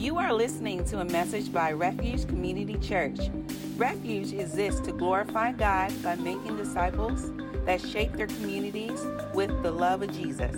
You are listening to a message by Refuge Community Church. Refuge exists to glorify God by making disciples that shape their communities with the love of Jesus.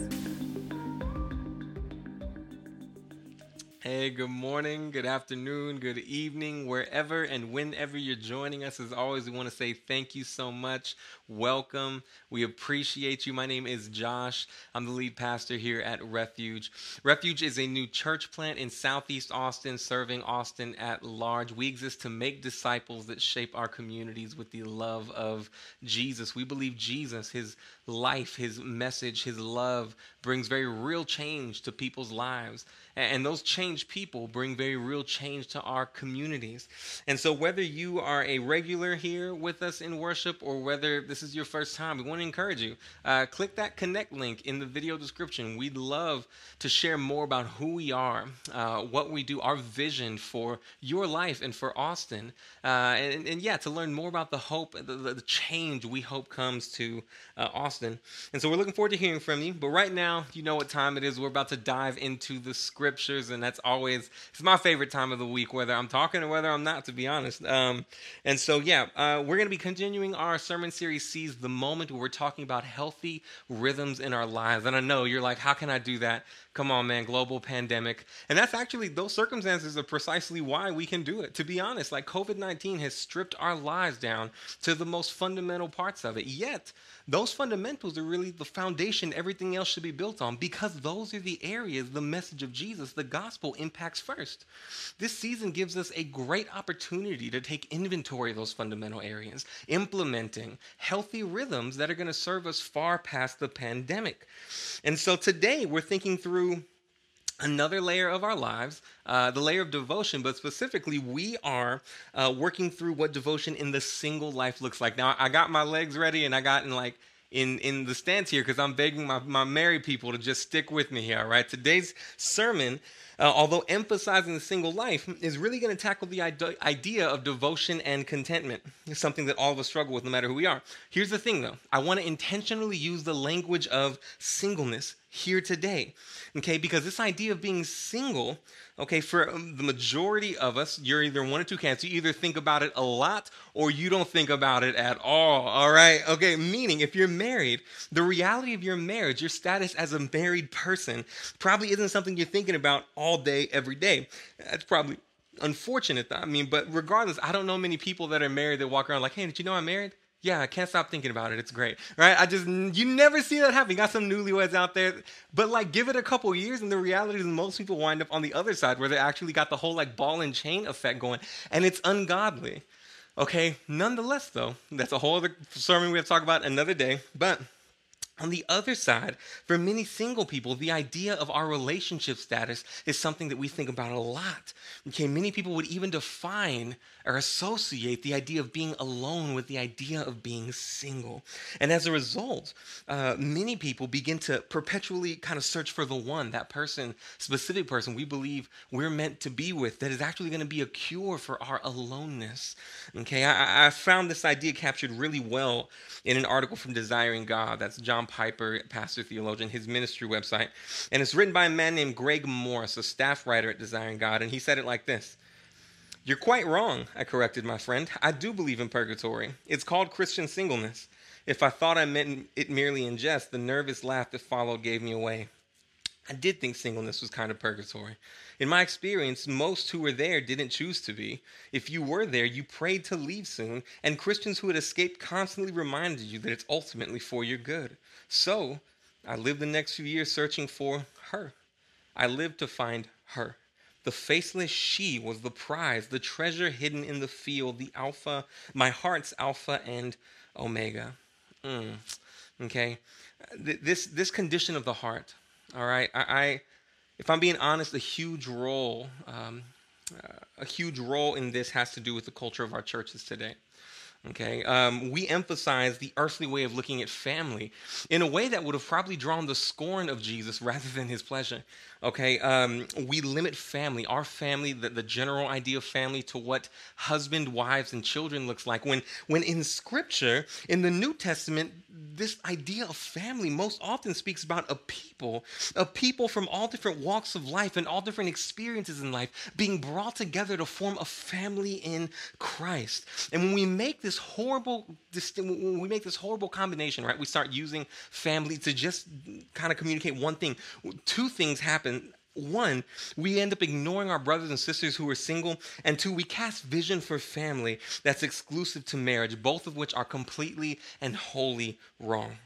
Good morning, good afternoon, good evening, wherever and whenever you're joining us. As always, we want to say thank you so much. Welcome. We appreciate you. My name is Josh. I'm the lead pastor here at Refuge. Refuge is a new church plant in Southeast Austin, serving Austin at large. We exist to make disciples that shape our communities with the love of Jesus. We believe Jesus, his life, his message, his love brings very real change to people's lives. And those changed people bring very real change to our communities. And so, whether you are a regular here with us in worship or whether this is your first time, we want to encourage you. Uh, click that connect link in the video description. We'd love to share more about who we are, uh, what we do, our vision for your life and for Austin. Uh, and, and, yeah, to learn more about the hope, the, the change we hope comes to uh, Austin. And so, we're looking forward to hearing from you. But right now, you know what time it is. We're about to dive into the scriptures, and that's always it's my favorite time of the week, whether I'm talking or whether I'm not, to be honest. Um, and so, yeah, uh, we're going to be continuing our sermon series, "Seize the Moment," where we're talking about healthy rhythms in our lives. And I know you're like, "How can I do that?" Come on, man, global pandemic. And that's actually, those circumstances are precisely why we can do it. To be honest, like COVID 19 has stripped our lives down to the most fundamental parts of it. Yet, those fundamentals are really the foundation everything else should be built on because those are the areas the message of Jesus, the gospel, impacts first. This season gives us a great opportunity to take inventory of those fundamental areas, implementing healthy rhythms that are going to serve us far past the pandemic. And so today we're thinking through another layer of our lives, uh, the layer of devotion, but specifically, we are uh, working through what devotion in the single life looks like. Now, I got my legs ready and I got in like in, in the stance here because I'm begging my, my married people to just stick with me here, all right? Today's sermon, uh, although emphasizing the single life, is really going to tackle the idea of devotion and contentment. It's something that all of us struggle with no matter who we are. Here's the thing though I want to intentionally use the language of singleness here today. Okay, because this idea of being single, okay, for um, the majority of us, you're either one or two camps. You either think about it a lot or you don't think about it at all. All right, okay, meaning if you're married, the reality of your marriage, your status as a married person, probably isn't something you're thinking about all day, every day. That's probably unfortunate. I mean, but regardless, I don't know many people that are married that walk around like, hey, did you know I'm married? Yeah, I can't stop thinking about it. It's great, right? I just you never see that happen. You got some newlyweds out there, but like give it a couple years, and the reality is most people wind up on the other side where they actually got the whole like ball and chain effect going, and it's ungodly. Okay, nonetheless, though, that's a whole other sermon we have to talk about another day. But on the other side, for many single people, the idea of our relationship status is something that we think about a lot. Okay, many people would even define or associate the idea of being alone with the idea of being single. And as a result, uh, many people begin to perpetually kind of search for the one, that person, specific person we believe we're meant to be with, that is actually going to be a cure for our aloneness. Okay, I, I found this idea captured really well in an article from Desiring God. That's John Piper, pastor theologian, his ministry website. And it's written by a man named Greg Morse, a staff writer at Desiring God. And he said it like this You're quite wrong, I corrected my friend. I do believe in purgatory. It's called Christian singleness. If I thought I meant it merely in jest, the nervous laugh that followed gave me away. I did think singleness was kind of purgatory. In my experience, most who were there didn't choose to be. If you were there, you prayed to leave soon, and Christians who had escaped constantly reminded you that it's ultimately for your good. So, I lived the next few years searching for her. I lived to find her. The faceless she was the prize, the treasure hidden in the field, the alpha, my heart's alpha and omega. Mm. Okay, this this condition of the heart. All right, I, I if I'm being honest, a huge role, um, uh, a huge role in this has to do with the culture of our churches today. Okay, um, we emphasize the earthly way of looking at family in a way that would have probably drawn the scorn of Jesus rather than his pleasure. Okay, um, we limit family, our family, the, the general idea of family, to what husband, wives, and children looks like. When, when in Scripture, in the New Testament, this idea of family most often speaks about a people, a people from all different walks of life and all different experiences in life being brought together to form a family in Christ. And when we make this horrible, when we make this horrible combination, right, we start using family to just kind of communicate one thing. Two things happen one, we end up ignoring our brothers and sisters who are single. And two, we cast vision for family that's exclusive to marriage, both of which are completely and wholly wrong.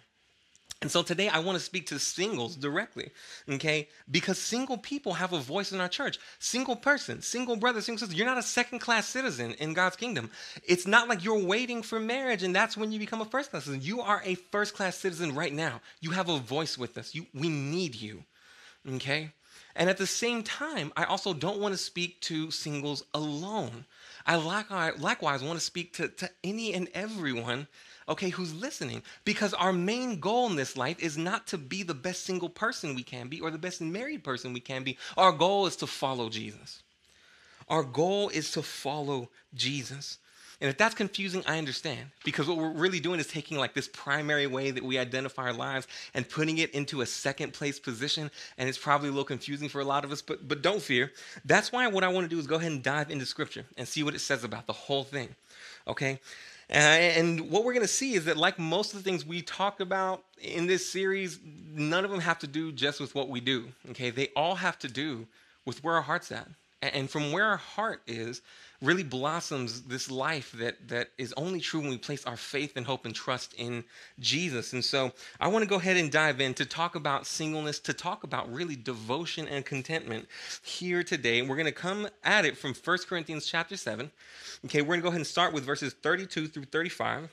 And so today I want to speak to singles directly, okay? Because single people have a voice in our church. Single person, single brother, single sister, you're not a second class citizen in God's kingdom. It's not like you're waiting for marriage and that's when you become a first class citizen. You are a first class citizen right now. You have a voice with us. You, we need you, okay? And at the same time, I also don't want to speak to singles alone. I likewise want to speak to, to any and everyone, okay, who's listening. Because our main goal in this life is not to be the best single person we can be or the best married person we can be. Our goal is to follow Jesus. Our goal is to follow Jesus. And if that's confusing, I understand. Because what we're really doing is taking like this primary way that we identify our lives and putting it into a second place position. And it's probably a little confusing for a lot of us, but, but don't fear. That's why what I want to do is go ahead and dive into scripture and see what it says about the whole thing. Okay? Uh, and what we're going to see is that, like most of the things we talk about in this series, none of them have to do just with what we do. Okay? They all have to do with where our heart's at. And from where our heart is, really blossoms this life that, that is only true when we place our faith and hope and trust in Jesus. And so I want to go ahead and dive in to talk about singleness, to talk about really devotion and contentment here today. And we're going to come at it from 1 Corinthians chapter 7. Okay, we're going to go ahead and start with verses 32 through 35.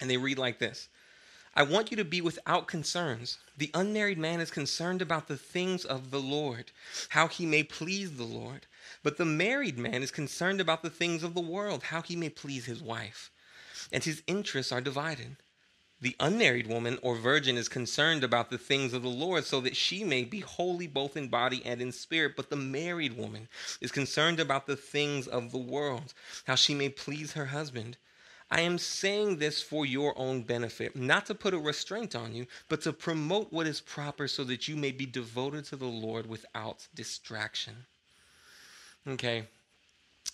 And they read like this. I want you to be without concerns. The unmarried man is concerned about the things of the Lord, how he may please the Lord. But the married man is concerned about the things of the world, how he may please his wife. And his interests are divided. The unmarried woman or virgin is concerned about the things of the Lord so that she may be holy both in body and in spirit. But the married woman is concerned about the things of the world, how she may please her husband. I am saying this for your own benefit, not to put a restraint on you, but to promote what is proper so that you may be devoted to the Lord without distraction. Okay.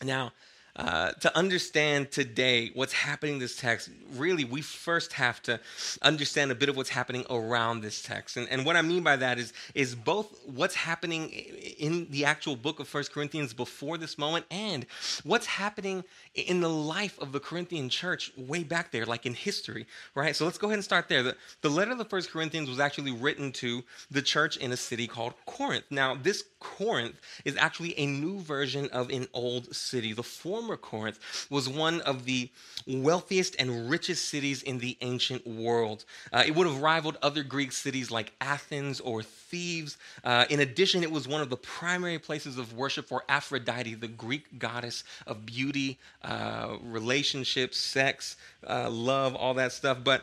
Now, uh, to understand today what's happening in this text, really, we first have to understand a bit of what's happening around this text. And, and what I mean by that is, is both what's happening in the actual book of First Corinthians before this moment and what's happening in the life of the Corinthian church way back there, like in history, right? So let's go ahead and start there. The, the letter of the First Corinthians was actually written to the church in a city called Corinth. Now, this Corinth is actually a new version of an old city. The former former Corinth was one of the wealthiest and richest cities in the ancient world. Uh, it would have rivaled other Greek cities like Athens or Thebes. Uh, in addition, it was one of the primary places of worship for Aphrodite, the Greek goddess of beauty, uh, relationships, sex, uh, love, all that stuff. But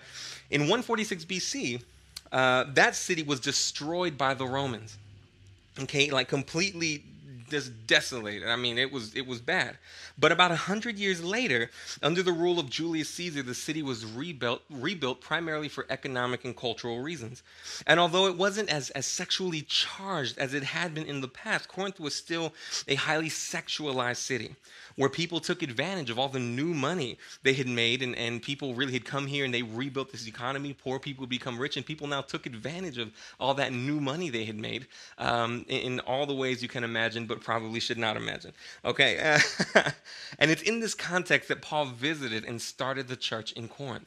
in 146 BC, uh, that city was destroyed by the Romans. Okay, like completely just desolated. I mean, it was it was bad. But about a hundred years later, under the rule of Julius Caesar, the city was rebuilt rebuilt primarily for economic and cultural reasons. And although it wasn't as, as sexually charged as it had been in the past, Corinth was still a highly sexualized city where people took advantage of all the new money they had made, and, and people really had come here and they rebuilt this economy. Poor people become rich, and people now took advantage of all that new money they had made um, in, in, all the ways you can imagine, but probably should not imagine. Okay, and it's in this context that Paul visited and started the church in Corinth.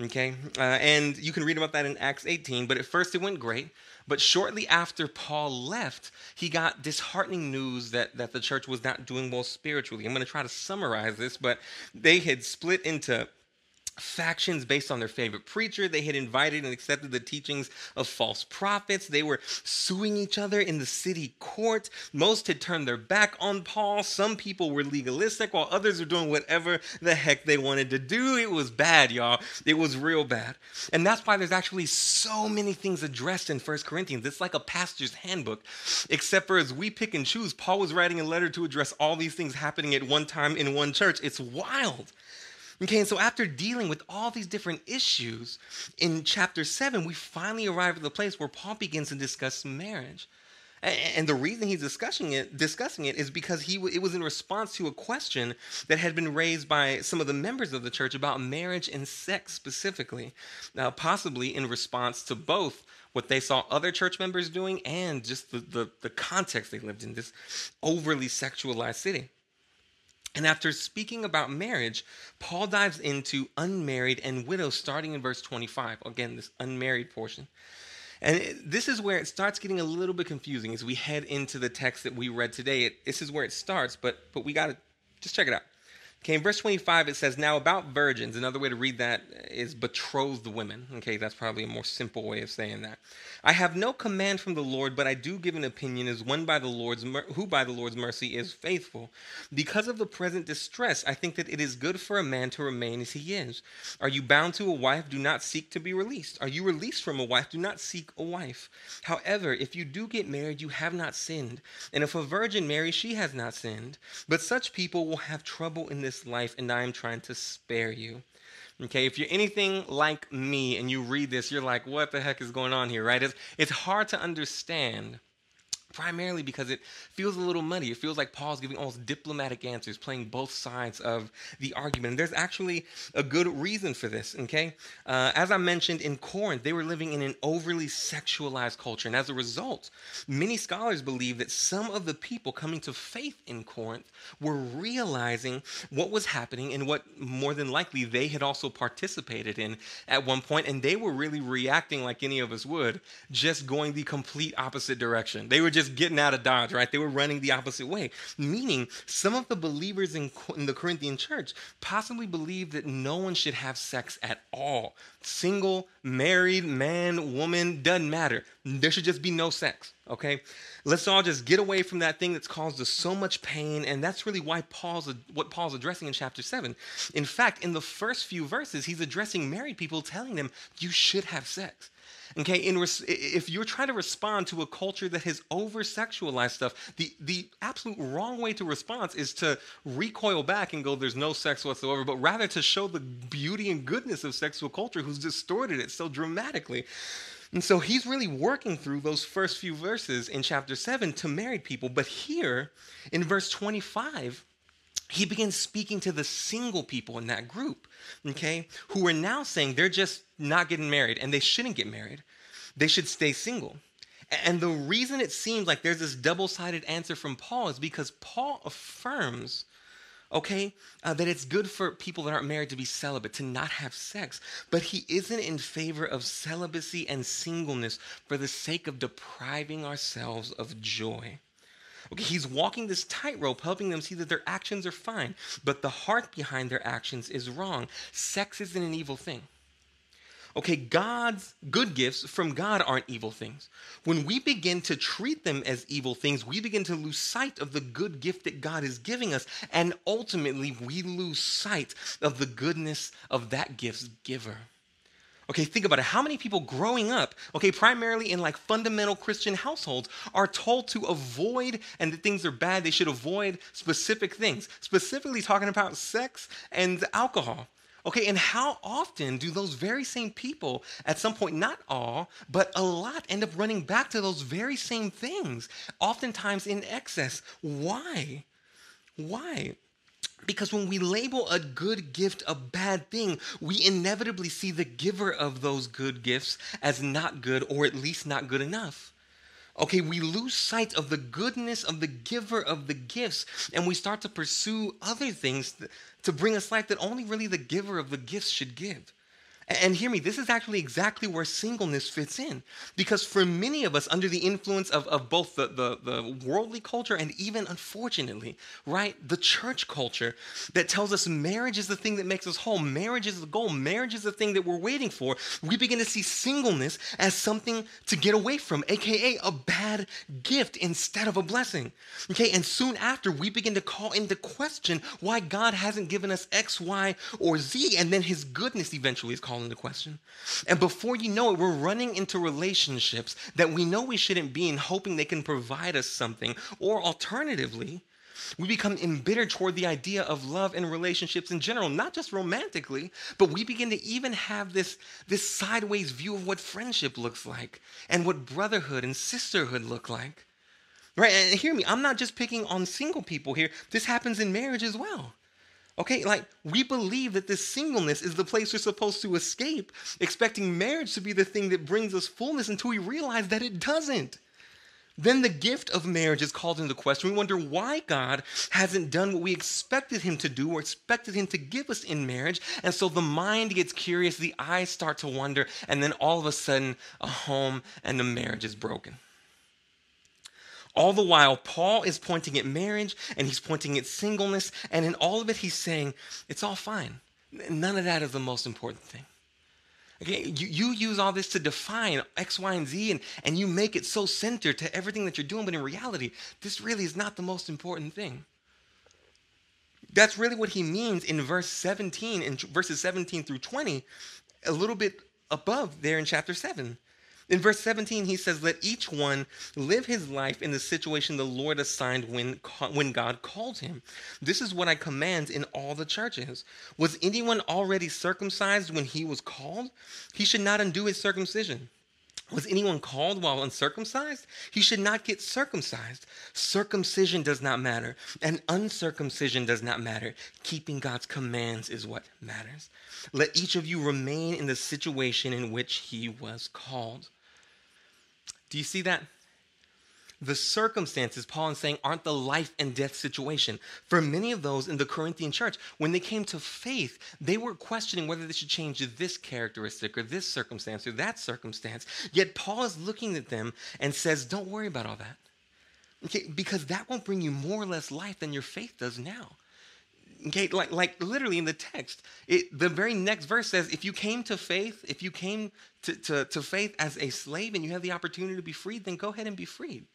Okay, uh, and you can read about that in Acts 18, but at first it went great. But shortly after Paul left, he got disheartening news that, that the church was not doing well spiritually. I'm going to try to summarize this, but they had split into factions based on their favorite preacher. They had invited and accepted the teachings of false prophets. They were suing each other in the city court. Most had turned their back on Paul. Some people were legalistic, while others were doing whatever the heck they wanted to do. It was bad, y'all. It was real bad. And that's why there's actually so many things addressed in First Corinthians. It's like a pastor's handbook, except for as we pick and choose, Paul was writing a letter to address all these things happening at one time in one church. It's wild. Okay, and so after dealing with all these different issues, in chapter 7, we finally arrive at the place where Paul begins to discuss marriage. And the reason he's discussing it, discussing it is because he it was in response to a question that had been raised by some of the members of the church about marriage and sex specifically. Now, possibly in response to both what they saw other church members doing and just the, the, the context they lived in, this overly sexualized city. And after speaking about marriage, Paul dives into unmarried and widows starting in verse 25. Again, this unmarried portion. And it, this is where it starts getting a little bit confusing as we head into the text that we read today. It, this is where it starts, but but we got to just check it out. Okay, in verse 25, it says, Now about virgins. Another way to read that is betrothed women. Okay, that's probably a more simple way of saying that. I have no command from the Lord, but I do give an opinion as one by the Lord's who by the Lord's mercy is faithful. Because of the present distress, I think that it is good for a man to remain as he is. Are you bound to a wife? Do not seek to be released. Are you released from a wife? Do not seek a wife. However, if you do get married, you have not sinned. And if a virgin marries, she has not sinned. But such people will have trouble in this this life, and I am trying to spare you. Okay, if you're anything like me and you read this, you're like, what the heck is going on here, right? It's, it's hard to understand primarily because it feels a little muddy. It feels like Paul's giving almost diplomatic answers, playing both sides of the argument. And there's actually a good reason for this, okay? Uh, as I mentioned, in Corinth, they were living in an overly sexualized culture. And as a result, many scholars believe that some of the people coming to faith in Corinth were realizing what was happening and what more than likely they had also participated in at one point, And they were really reacting like any of us would, just going the complete opposite direction. They were just just getting out of Dodge, right? They were running the opposite way. Meaning, some of the believers in, in the Corinthian church possibly believed that no one should have sex at all. Single, married, man, woman, doesn't matter. There should just be no sex, okay? Let's all just get away from that thing that's caused us so much pain. And that's really why Paul's, what Paul's addressing in chapter 7. In fact, in the first few verses, he's addressing married people, telling them, you should have sex. Okay, in res- if you're trying to respond to a culture that has over sexualized stuff, the, the absolute wrong way to respond is to recoil back and go, there's no sex whatsoever, but rather to show the beauty and goodness of sexual culture who's distorted it so dramatically. And so he's really working through those first few verses in chapter 7 to married people. But here in verse 25, he begins speaking to the single people in that group, okay, who are now saying they're just not getting married and they shouldn't get married. They should stay single. And the reason it seems like there's this double sided answer from Paul is because Paul affirms, okay, uh, that it's good for people that aren't married to be celibate, to not have sex. But he isn't in favor of celibacy and singleness for the sake of depriving ourselves of joy. Okay, he's walking this tightrope, helping them see that their actions are fine, but the heart behind their actions is wrong. Sex isn't an evil thing. Okay, God's good gifts from God aren't evil things. When we begin to treat them as evil things, we begin to lose sight of the good gift that God is giving us, and ultimately we lose sight of the goodness of that gift's giver. Okay, think about it. How many people growing up, okay, primarily in like fundamental Christian households, are told to avoid and that things are bad, they should avoid specific things, specifically talking about sex and alcohol. Okay, and how often do those very same people, at some point, not all, but a lot, end up running back to those very same things, oftentimes in excess? Why? Why? Because when we label a good gift a bad thing, we inevitably see the giver of those good gifts as not good or at least not good enough. Okay, we lose sight of the goodness of the giver of the gifts and we start to pursue other things to bring us life that only really the giver of the gifts should give. And hear me, this is actually exactly where singleness fits in. Because for many of us, under the influence of, of both the, the, the worldly culture and even, unfortunately, right, the church culture that tells us marriage is the thing that makes us whole, marriage is the goal, marriage is the thing that we're waiting for, we begin to see singleness as something to get away from, aka a bad gift instead of a blessing. Okay, and soon after, we begin to call into question why God hasn't given us X, Y, or Z, and then his goodness eventually is called into question. And before you know it, we're running into relationships that we know we shouldn't be in, hoping they can provide us something, or alternatively, we become embittered toward the idea of love and relationships in general, not just romantically, but we begin to even have this, this sideways view of what friendship looks like and what brotherhood and sisterhood look like. Right? And hear me, I'm not just picking on single people here. This happens in marriage as well. Okay, like we believe that this singleness is the place we're supposed to escape, expecting marriage to be the thing that brings us fullness until we realize that it doesn't. Then the gift of marriage is called into question. We wonder why God hasn't done what we expected Him to do or expected Him to give us in marriage. And so the mind gets curious, the eyes start to wonder, and then all of a sudden, a home and a marriage is broken. All the while, Paul is pointing at marriage and he's pointing at singleness, and in all of it, he's saying, it's all fine. None of that is the most important thing. Okay, you, you use all this to define X, Y, and Z, and, and you make it so centered to everything that you're doing, but in reality, this really is not the most important thing. That's really what he means in verse 17, in verses 17 through 20, a little bit above there in chapter 7. In verse 17, he says, Let each one live his life in the situation the Lord assigned when, when God called him. This is what I command in all the churches. Was anyone already circumcised when he was called? He should not undo his circumcision. Was anyone called while uncircumcised? He should not get circumcised. Circumcision does not matter, and uncircumcision does not matter. Keeping God's commands is what matters. Let each of you remain in the situation in which he was called. Do you see that? The circumstances, Paul is saying, aren't the life and death situation. For many of those in the Corinthian church, when they came to faith, they were questioning whether they should change this characteristic or this circumstance or that circumstance. Yet Paul is looking at them and says, Don't worry about all that. Okay, because that won't bring you more or less life than your faith does now. Okay, like, like literally in the text, it, the very next verse says, if you came to faith, if you came to, to, to faith as a slave and you have the opportunity to be freed, then go ahead and be freed.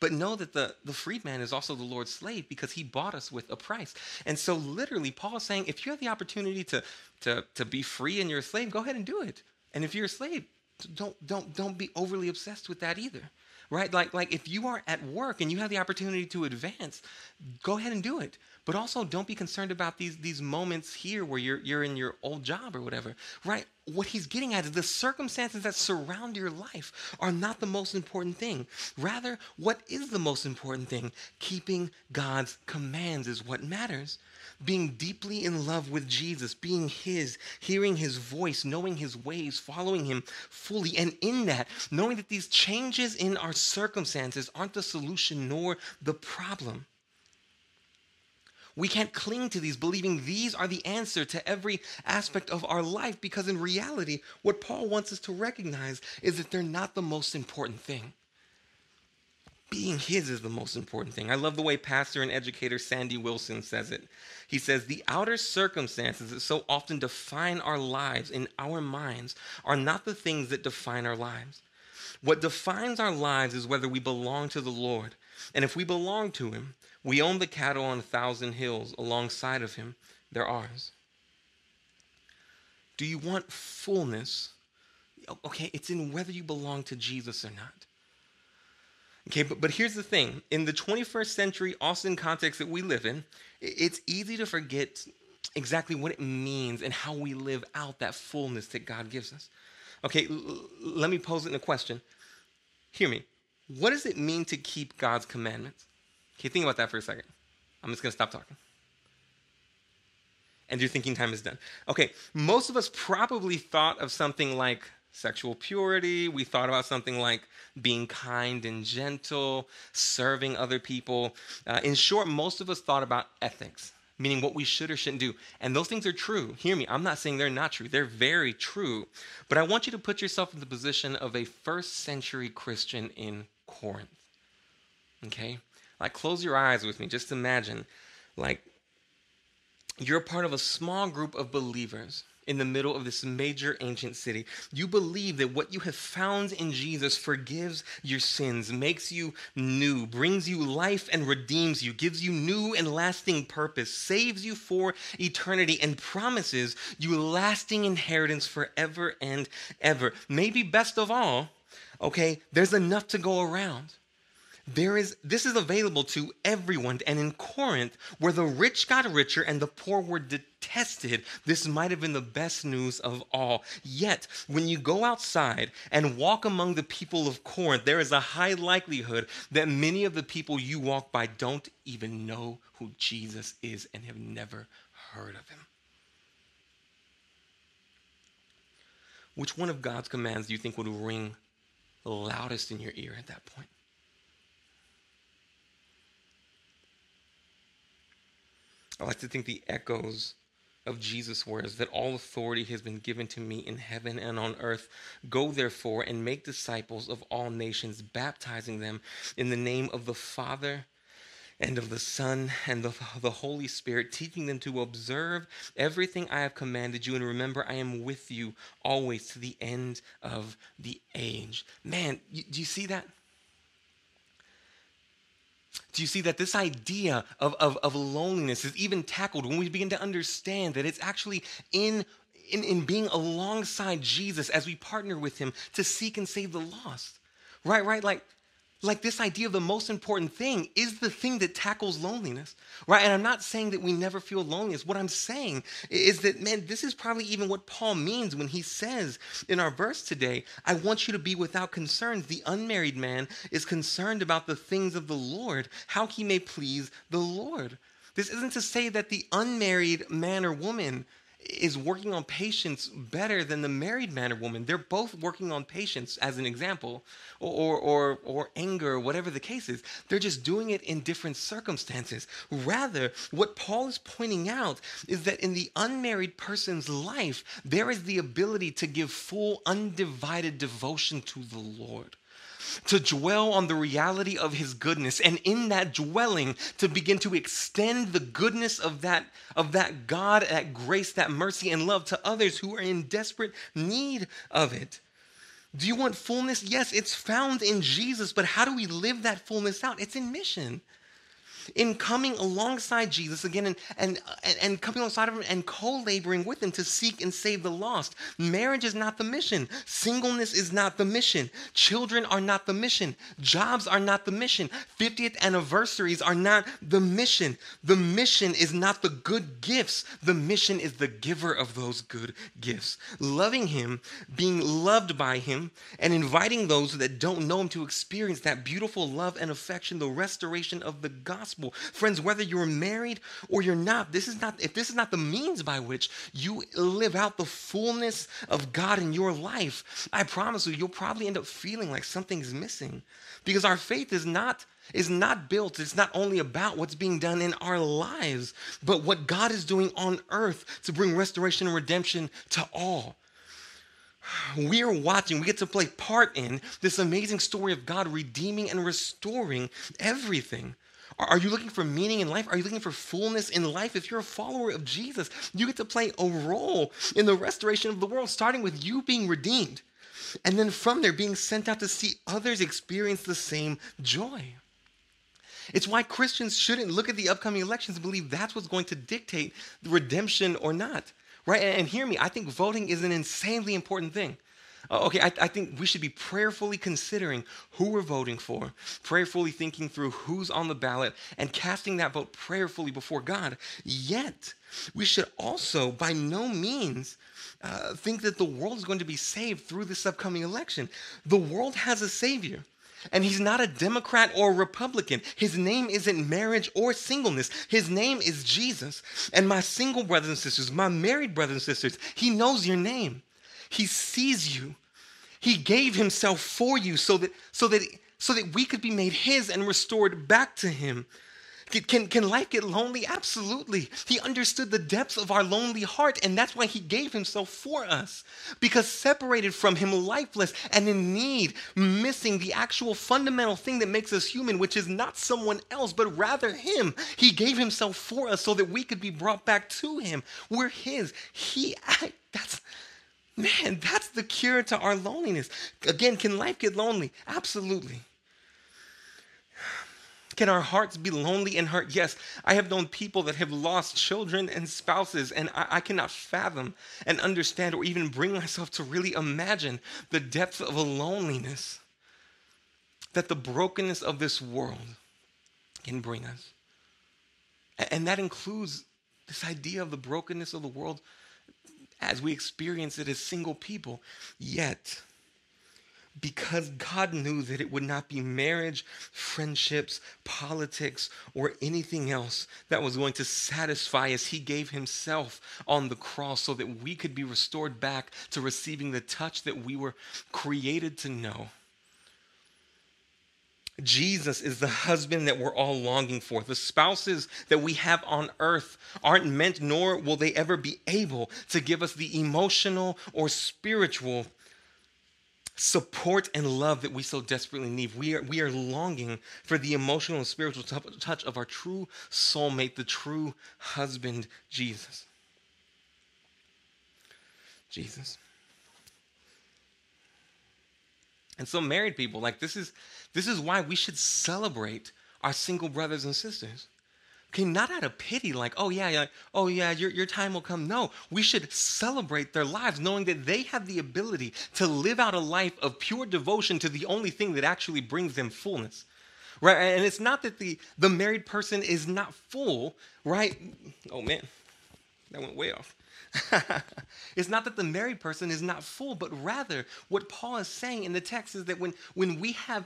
But know that the, the freed man is also the Lord's slave because he bought us with a price. And so literally, Paul is saying, if you have the opportunity to, to, to be free and you're a slave, go ahead and do it. And if you're a slave, don't, don't, don't be overly obsessed with that either right? Like, like if you are at work and you have the opportunity to advance, go ahead and do it. But also don't be concerned about these, these moments here where you're, you're in your old job or whatever, right? What he's getting at is the circumstances that surround your life are not the most important thing. Rather, what is the most important thing? Keeping God's commands is what matters being deeply in love with Jesus, being His, hearing His voice, knowing His ways, following Him fully. And in that, knowing that these changes in our circumstances aren't the solution nor the problem. We can't cling to these believing these are the answer to every aspect of our life because, in reality, what Paul wants us to recognize is that they're not the most important thing being his is the most important thing. I love the way pastor and educator Sandy Wilson says it. He says, The outer circumstances that so often define our lives in our minds are not the things that define our lives. What defines our lives is whether we belong to the Lord. And if we belong to him, we own the cattle on a thousand hills alongside of him. They're ours. Do you want fullness? Okay, it's in whether you belong to Jesus or not. Okay, but, but here's the thing in the 21st century Austin context that we live in, it's easy to forget exactly what it means and how we live out that fullness that God gives us. Okay, l- let me pose it in a question. Hear me. What does it mean to keep God's commandments? Okay, think about that for a second. I'm just going to stop talking. And your thinking time is done. Okay, most of us probably thought of something like sexual purity. We thought about something like being kind and gentle, serving other people. Uh, in short, most of us thought about ethics. meaning what we should or shouldn't do. And those things are true. Hear me, I'm not saying they're not true, they're very true. But I want you to put yourself in the position of a first century Christian in Corinth. Okay? Like, close your eyes with me. Just imagine, like, you're part of a small group of believers in the middle of this major ancient city. You believe that what you have found in Jesus forgives your sins, makes you new, brings you life and redeems you, gives you new and lasting purpose, saves you for eternity, and promises you lasting inheritance forever and ever. Maybe best of all, okay, there's enough to go around. There is this is available to everyone. And in Corinth, where the rich got richer and the poor were detested, this might have been the best news of all. Yet, when you go outside and walk among the people of Corinth, there is a high likelihood that many of the people you walk by don't even know who Jesus is and have never heard of him. Which one of God's commands do you think would ring loudest in your ear at that point? I like to think the echoes of Jesus' words that all authority has been given to me in heaven and on earth. Go therefore and make disciples of all nations, baptizing them in the name of the Father and of the Son and the, the Holy Spirit, teaching them to observe everything I have commanded you. And remember, I am with you always to the end of the age. Man, do you see that? Do you see that this idea of, of, of loneliness is even tackled when we begin to understand that it's actually in, in, in being alongside Jesus as we partner with him to seek and save the lost? Right, right? Like like this idea of the most important thing is the thing that tackles loneliness, right? And I'm not saying that we never feel loneliness. What I'm saying is that, man, this is probably even what Paul means when he says in our verse today, I want you to be without concerns. The unmarried man is concerned about the things of the Lord, how he may please the Lord. This isn't to say that the unmarried man or woman is working on patience better than the married man or woman. They're both working on patience, as an example, or, or, or anger, whatever the case is. They're just doing it in different circumstances. Rather, what Paul is pointing out is that in the unmarried person's life, there is the ability to give full, undivided devotion to the Lord to dwell on the reality of his goodness and in that dwelling to begin to extend the goodness of that of that God that grace that mercy and love to others who are in desperate need of it. Do you want fullness? Yes it's found in Jesus but how do we live that fullness out? It's in mission in coming alongside Jesus again and, and, and coming alongside of him and co laboring with him to seek and save the lost. Marriage is not the mission. Singleness is not the mission. Children are not the mission. Jobs are not the mission. 50th anniversaries are not the mission. The mission is not the good gifts. The mission is the giver of those good gifts. Loving him, being loved by him, and inviting those that don't know him to experience that beautiful love and affection, the restoration of the gospel gospel. Friends, whether you're married or you're not, this is not if this is not the means by which you live out the fullness of God in your life, I promise you you'll probably end up feeling like something's missing. Because our faith is not is not built it's not only about what's being done in our lives, but what God is doing on earth to bring restoration and redemption to all we are watching, we get to play part in this amazing story of God redeeming and restoring everything. Are you looking for meaning in life? Are you looking for fullness in life? If you're a follower of Jesus, you get to play a role in the restoration of the world, starting with you being redeemed. And then from there, being sent out to see others experience the same joy. It's why Christians shouldn't look at the upcoming elections and believe that's what's going to dictate the redemption or not. Right? And, hear me, I think voting is an insanely important thing. Uh, okay, I, I, think we should be prayerfully considering who we're voting for, prayerfully thinking through who's on the ballot, and casting that vote prayerfully before God. Yet, we should also, by no means, uh, think that the world is going to be saved through this upcoming election. The world has a Savior. And he's not a Democrat or Republican. His name isn't marriage or singleness. His name is Jesus. And my single brothers and sisters, my married brothers and sisters, he knows your name. He sees you. He gave himself for you so that so that so that we could be made his and restored back to him. Can, can life get lonely? Absolutely. He understood the depths of our lonely heart, and that's why he gave himself for us. Because separated from him, lifeless and in need, missing the actual fundamental thing that makes us human, which is not someone else, but rather him, he gave himself for us so that we could be brought back to him. We're his. He, that's, man, that's the cure to our loneliness. Again, can life get lonely? Absolutely. Can our hearts be lonely and hurt? Yes. I have known people that have lost children and spouses, and I, I, cannot fathom and understand or even bring myself to really imagine the depth of a loneliness that the brokenness of this world can bring us. And that includes this idea of the brokenness of the world as we experience it as single people. Yet, because God knew that it would not be marriage, friendships, politics, or anything else that was going to satisfy us. He gave Himself on the cross so that we could be restored back to receiving the touch that we were created to know. Jesus is the husband that we're all longing for. The spouses that we have on earth aren't meant, nor will they ever be able to give us the emotional or spiritual support and love that we so desperately need. We are, we are longing for the emotional and spiritual t- touch of our true soulmate, the true husband, Jesus. Jesus. And so married people, like this is this is why we should celebrate our single brothers and sisters. Okay, not out of pity, like, oh yeah, yeah, oh yeah, your, your time will come. No, we should celebrate their lives, knowing that they have the ability to live out a life of pure devotion to the only thing that actually brings them fullness. Right? And it's not that the, the married person is not full, right? Oh man, that went way off. it's not that the married person is not full, but rather what Paul is saying in the text is that when, when we have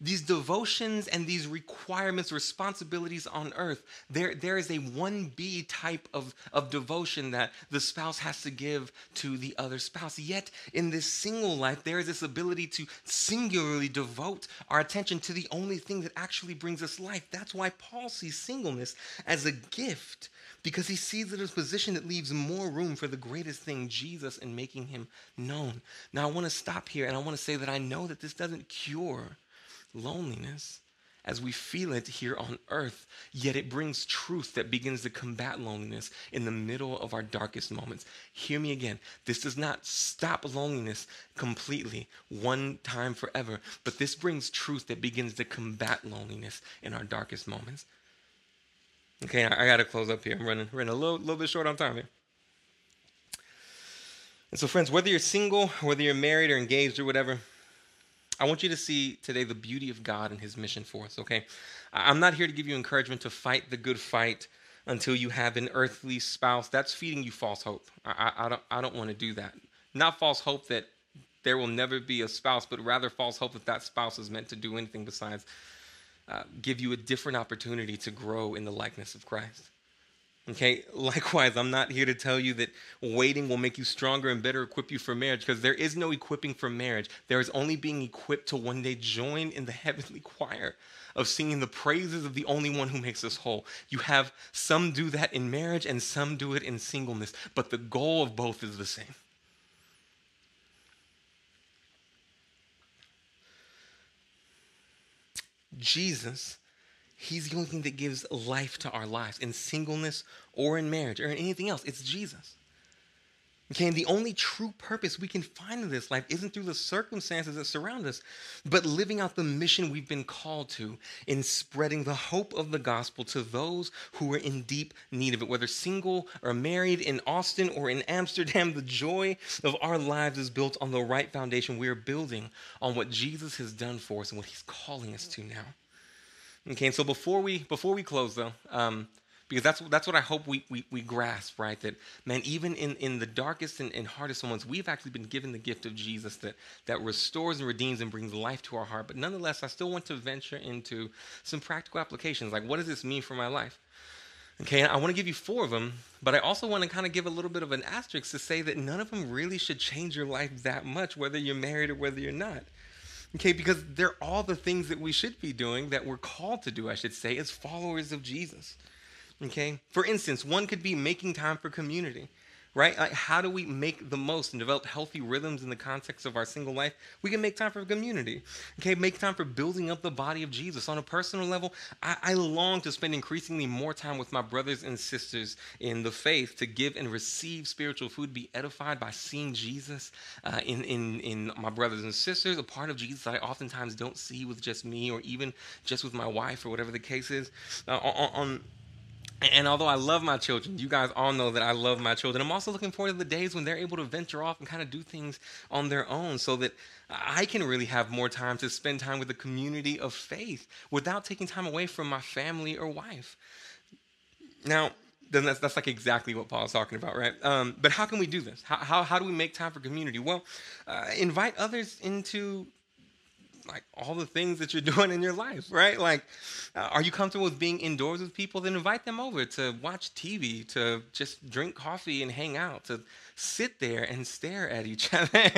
these devotions and these requirements, responsibilities on earth, there, there is a 1B type of, of devotion that the spouse has to give to the other spouse. Yet, in this single life, there is this ability to singularly devote our attention to the only thing that actually brings us life. That's why Paul sees singleness as a gift, because he sees it as a position that leaves more room for the greatest thing, Jesus, and making him known. Now, I want to stop here and I want to say that I know that this doesn't cure loneliness as we feel it here on earth, yet it brings truth that begins to combat loneliness in the middle of our darkest moments. Hear me again. This does not stop loneliness completely, one time forever, but this brings truth that begins to combat loneliness in our darkest moments. Okay, I, I got to close up here. I'm running, running a little, little bit short on time here. And so, friends, whether you're single, whether you're married or engaged or whatever, I want you to see today the beauty of God and his mission for us, okay? I'm not here to give you encouragement to fight the good fight until you have an earthly spouse. That's feeding you false hope. I, I, I don't, I don't want to do that. Not false hope that there will never be a spouse, but rather false hope that that spouse is meant to do anything besides uh, give you a different opportunity to grow in the likeness of Christ. Okay, likewise, I'm not here to tell you that waiting will make you stronger and better equip you for marriage because there is no equipping for marriage. There is only being equipped to one day join in the heavenly choir of singing the praises of the only one who makes us whole. You have some do that in marriage and some do it in singleness, but the goal of both is the same. Jesus He's the only thing that gives life to our lives in singleness or in marriage or in anything else. It's Jesus. Okay, and the only true purpose we can find in this life isn't through the circumstances that surround us, but living out the mission we've been called to in spreading the hope of the gospel to those who are in deep need of it, whether single or married in Austin or in Amsterdam. The joy of our lives is built on the right foundation. We are building on what Jesus has done for us and what he's calling us to now. Okay, and so before we before we close though, um, because that's that's what I hope we, we, we grasp, right? That man, even in, in the darkest and, and hardest moments, we've actually been given the gift of Jesus that that restores and redeems and brings life to our heart. But nonetheless, I still want to venture into some practical applications. Like, what does this mean for my life? Okay, I want to give you four of them, but I also want to kind of give a little bit of an asterisk to say that none of them really should change your life that much, whether you're married or whether you're not. Okay, because they're all the things that we should be doing, that we're called to do, I should say, as followers of Jesus. Okay? For instance, one could be making time for community right? Like, how do we make the most and develop healthy rhythms in the context of our single life? We can make time for community, okay? Make time for building up the body of Jesus. On a personal level, I, I long to spend increasingly more time with my brothers and sisters in the faith to give and receive spiritual food, be edified by seeing Jesus uh, in, in, in my brothers and sisters, a part of Jesus that I oftentimes don't see with just me or even just with my wife or whatever the case is. Uh, on, on and although I love my children, you guys all know that I love my children. I'm also looking forward to the days when they're able to venture off and kind of do things on their own so that I can really have more time to spend time with the community of faith without taking time away from my family or wife. Now, then that's, that's like exactly what Paul's talking about, right? Um, but how can we do this? How, how, how do we make time for community? Well, uh, invite others into like all the things that you're doing in your life, right? Like, uh, are you comfortable with being indoors with people? Then invite them over to watch TV, to just drink coffee and hang out, to sit there and stare at each other,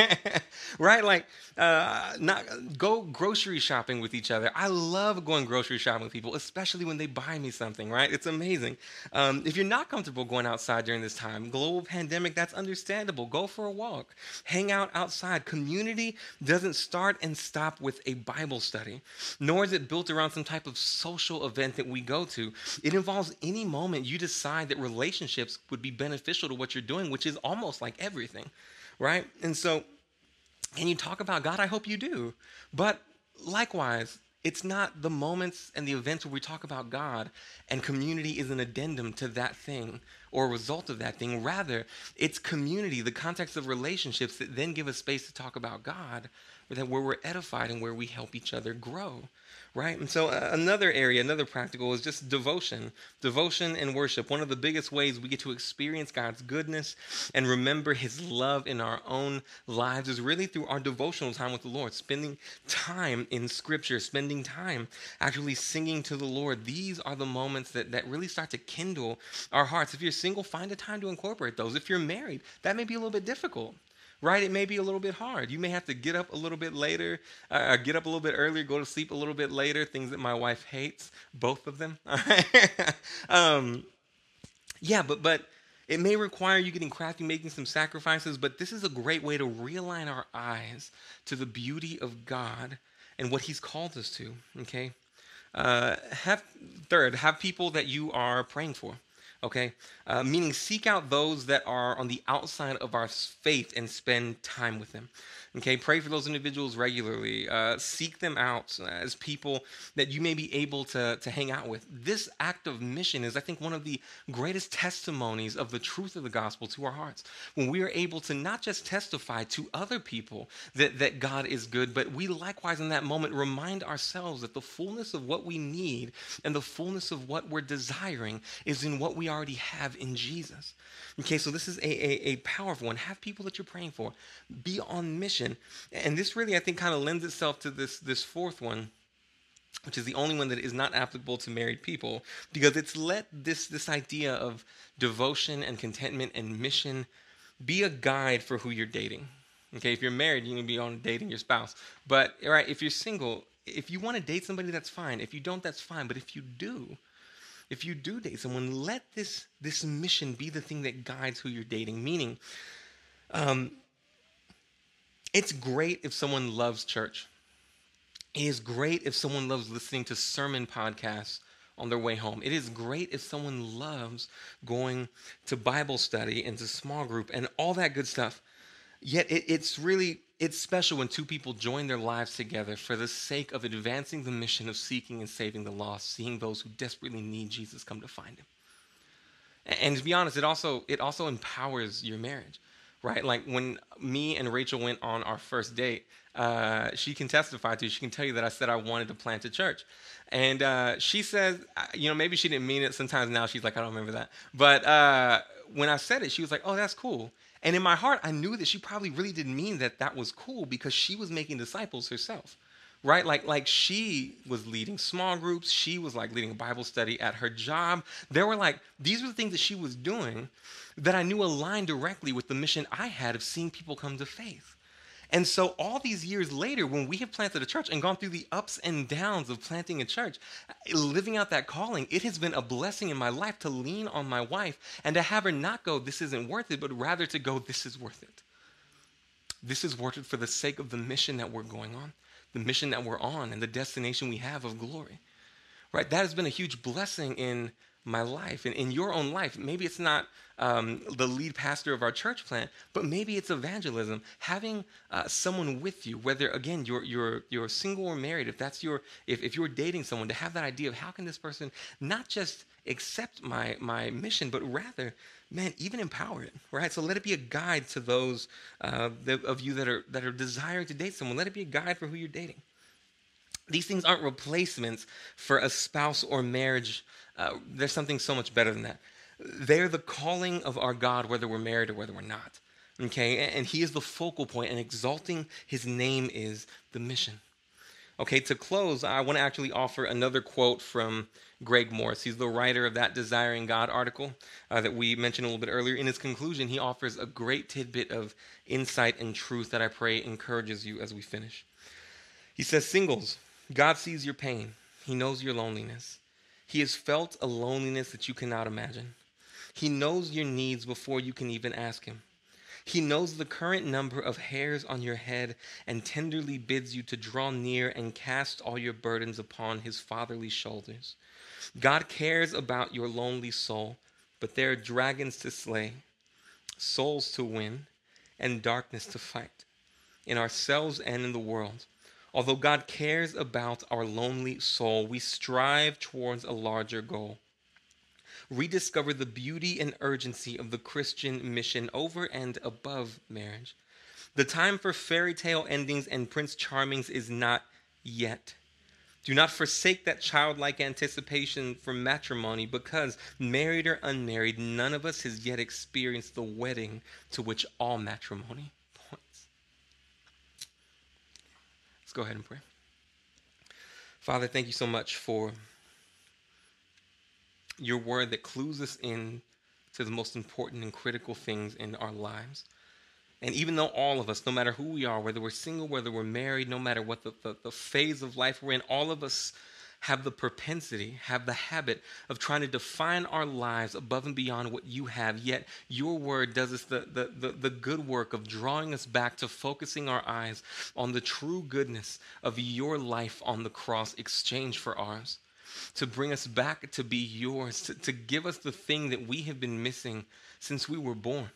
right? Like, uh, not go grocery shopping with each other. I love going grocery shopping with people, especially when they buy me something, right? It's amazing. Um, if you're not comfortable going outside during this time, global pandemic, that's understandable. Go for a walk, hang out outside. Community doesn't start and stop with a Bible study, nor is it built around some type of social event that we go to. It involves any moment you decide that relationships would be beneficial to what you're doing, which is almost almost like everything, right? And so, can you talk about God? I hope you do. But likewise, it's not the moments and the events where we talk about God and community is an addendum to that thing or a result of that thing. Rather, it's community, the context of relationships that then give us space to talk about God, where we're edified and where we help each other grow right? And so uh, another area, another practical is just devotion, devotion and worship. One of the biggest ways we get to experience God's goodness and remember His love in our own lives is really through our devotional time with the Lord, spending time in Scripture, spending time actually singing to the Lord. These are the moments that, that really start to kindle our hearts. If you're single, find a time to incorporate those. If you're married, that may be a little bit difficult right? It may be a little bit hard. You may have to get up a little bit later, uh, get up a little bit earlier, go to sleep a little bit later, things that my wife hates, both of them. um, yeah, but, but it may require you getting crafty, making some sacrifices, but this is a great way to realign our eyes to the beauty of God and what He's called us to, okay? Uh, have third, have people that you are praying for okay? Uh, meaning, seek out those that are on the outside of our faith and spend time with them. Okay, pray for those individuals regularly. Uh, seek them out as people that you may be able to, to hang out with. This act of mission is, I think, one of the greatest testimonies of the truth of the gospel to our hearts. When we are able to not just testify to other people that, that God is good, but we likewise in that moment remind ourselves that the fullness of what we need and the fullness of what we're desiring is in what we already have in Jesus. Okay, so this is a, a, a powerful one. Have people that you're praying for. Be on mission. And this really, I think, kind of lends itself to this, this fourth one which is the only one that is not applicable to married people, because it's let this, this idea of devotion and contentment and mission be a guide for who you're dating. Okay, if you're married, you need to be on dating your spouse. But right, if you're single, if you want to date somebody, that's fine. If you don't, that's fine. But if you do, if you do date someone, let this this mission be the thing that guides who you're dating. Meaning, um, it's great if someone loves church. It is great if someone loves listening to sermon podcasts on their way home. It is great if someone loves going to Bible study and to small group and all that good stuff. Yet it, it's really it's special when two people join their lives together for the sake of advancing the mission of seeking and saving the lost, seeing those who desperately need Jesus come to find him. And to be honest, it also it also empowers your marriage, right? Like when me and Rachel went on our first date, uh, she can testify to. She can tell you that I said I wanted to plant a church, and uh, she says, uh, you know, maybe she didn't mean it. Sometimes now she's like, I don't remember that. But uh, when I said it, she was like, Oh, that's cool. And in my heart, I knew that she probably really didn't mean that that was cool because she was making disciples herself. Right? Like like she was leading small groups, she was like leading a Bible study at her job. There were like these were the things that she was doing that I knew aligned directly with the mission I had of seeing people come to faith. And so, all these years later, when we have planted a church and gone through the ups and downs of planting a church, living out that calling, it has been a blessing in my life to lean on my wife and to have her not go, This isn't worth it, but rather to go, This is worth it. This is worth it for the sake of the mission that we're going on, the mission that we're on, and the destination we have of glory. Right? That has been a huge blessing in my life and in your own life. Maybe it's not um, the lead pastor of our church plant, but maybe it's evangelism. Having uh, someone with you, whether again you're you're you're single or married, if that's your if, if you're dating someone, to have that idea of how can this person not just accept my my mission, but rather, man, even empower it, right? So let it be a guide to those uh, of you that are that are desiring to date someone. Let it be a guide for who you're dating. These things aren't replacements for a spouse or marriage uh, there's something so much better than that. They're the calling of our God, whether we're married or whether we're not. Okay, and He is the focal point, and exalting His name is the mission. Okay, to close, I want to actually offer another quote from Greg Morse. He's the writer of that Desiring God article uh, that we mentioned a little bit earlier. In his conclusion, he offers a great tidbit of insight and truth that I pray encourages you as we finish. He says, Singles, God sees your pain, He knows your loneliness. He has felt a loneliness that you cannot imagine. He knows your needs before you can even ask Him. He knows the current number of hairs on your head and tenderly bids you to draw near and cast all your burdens upon His fatherly shoulders. God cares about your lonely soul, but there are dragons to slay, souls to win, and darkness to fight in ourselves and in the world. Although God cares about our lonely soul, we strive towards a larger goal. Rediscover the beauty and urgency of the Christian mission over and above marriage. The time for fairy tale endings and Prince Charmings is not yet. Do not forsake that childlike anticipation for matrimony because, married or unmarried, none of us has yet experienced the wedding to which all matrimony Let's go ahead and pray. Father, thank you so much for your word that clues us in to the most important and critical things in our lives. And even though all of us, no matter who we are, whether we're single, whether we're married, no matter what the, the, the phase of life we're in, all of us have the propensity, have the habit of trying to define our lives above and beyond what you have. Yet your word does us the, the, the, the, good work of drawing us back to focusing our eyes on the true goodness of your life on the cross, exchange for ours. To bring us back to be yours, to, to give us the thing that we have been missing since we were born.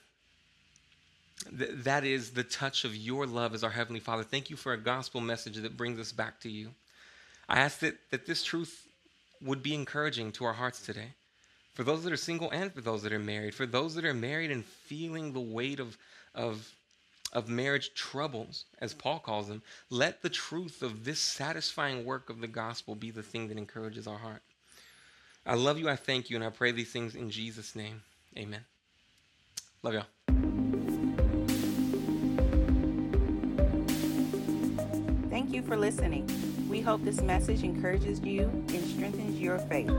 Th- that is the touch of your love as our Heavenly Father. Thank you for a gospel message that brings us back to you. I ask that, that this truth would be encouraging to our hearts today. For those that are single and for those that are married, for those that are married and feeling the weight of, of, of marriage troubles, as Paul calls them, let the truth of this satisfying work of the gospel be the thing that encourages our heart. I love you, I thank you, and I pray these things in Jesus' name. Amen. Love y'all. Thank you for listening. We hope this message encourages you and strengthens your faith.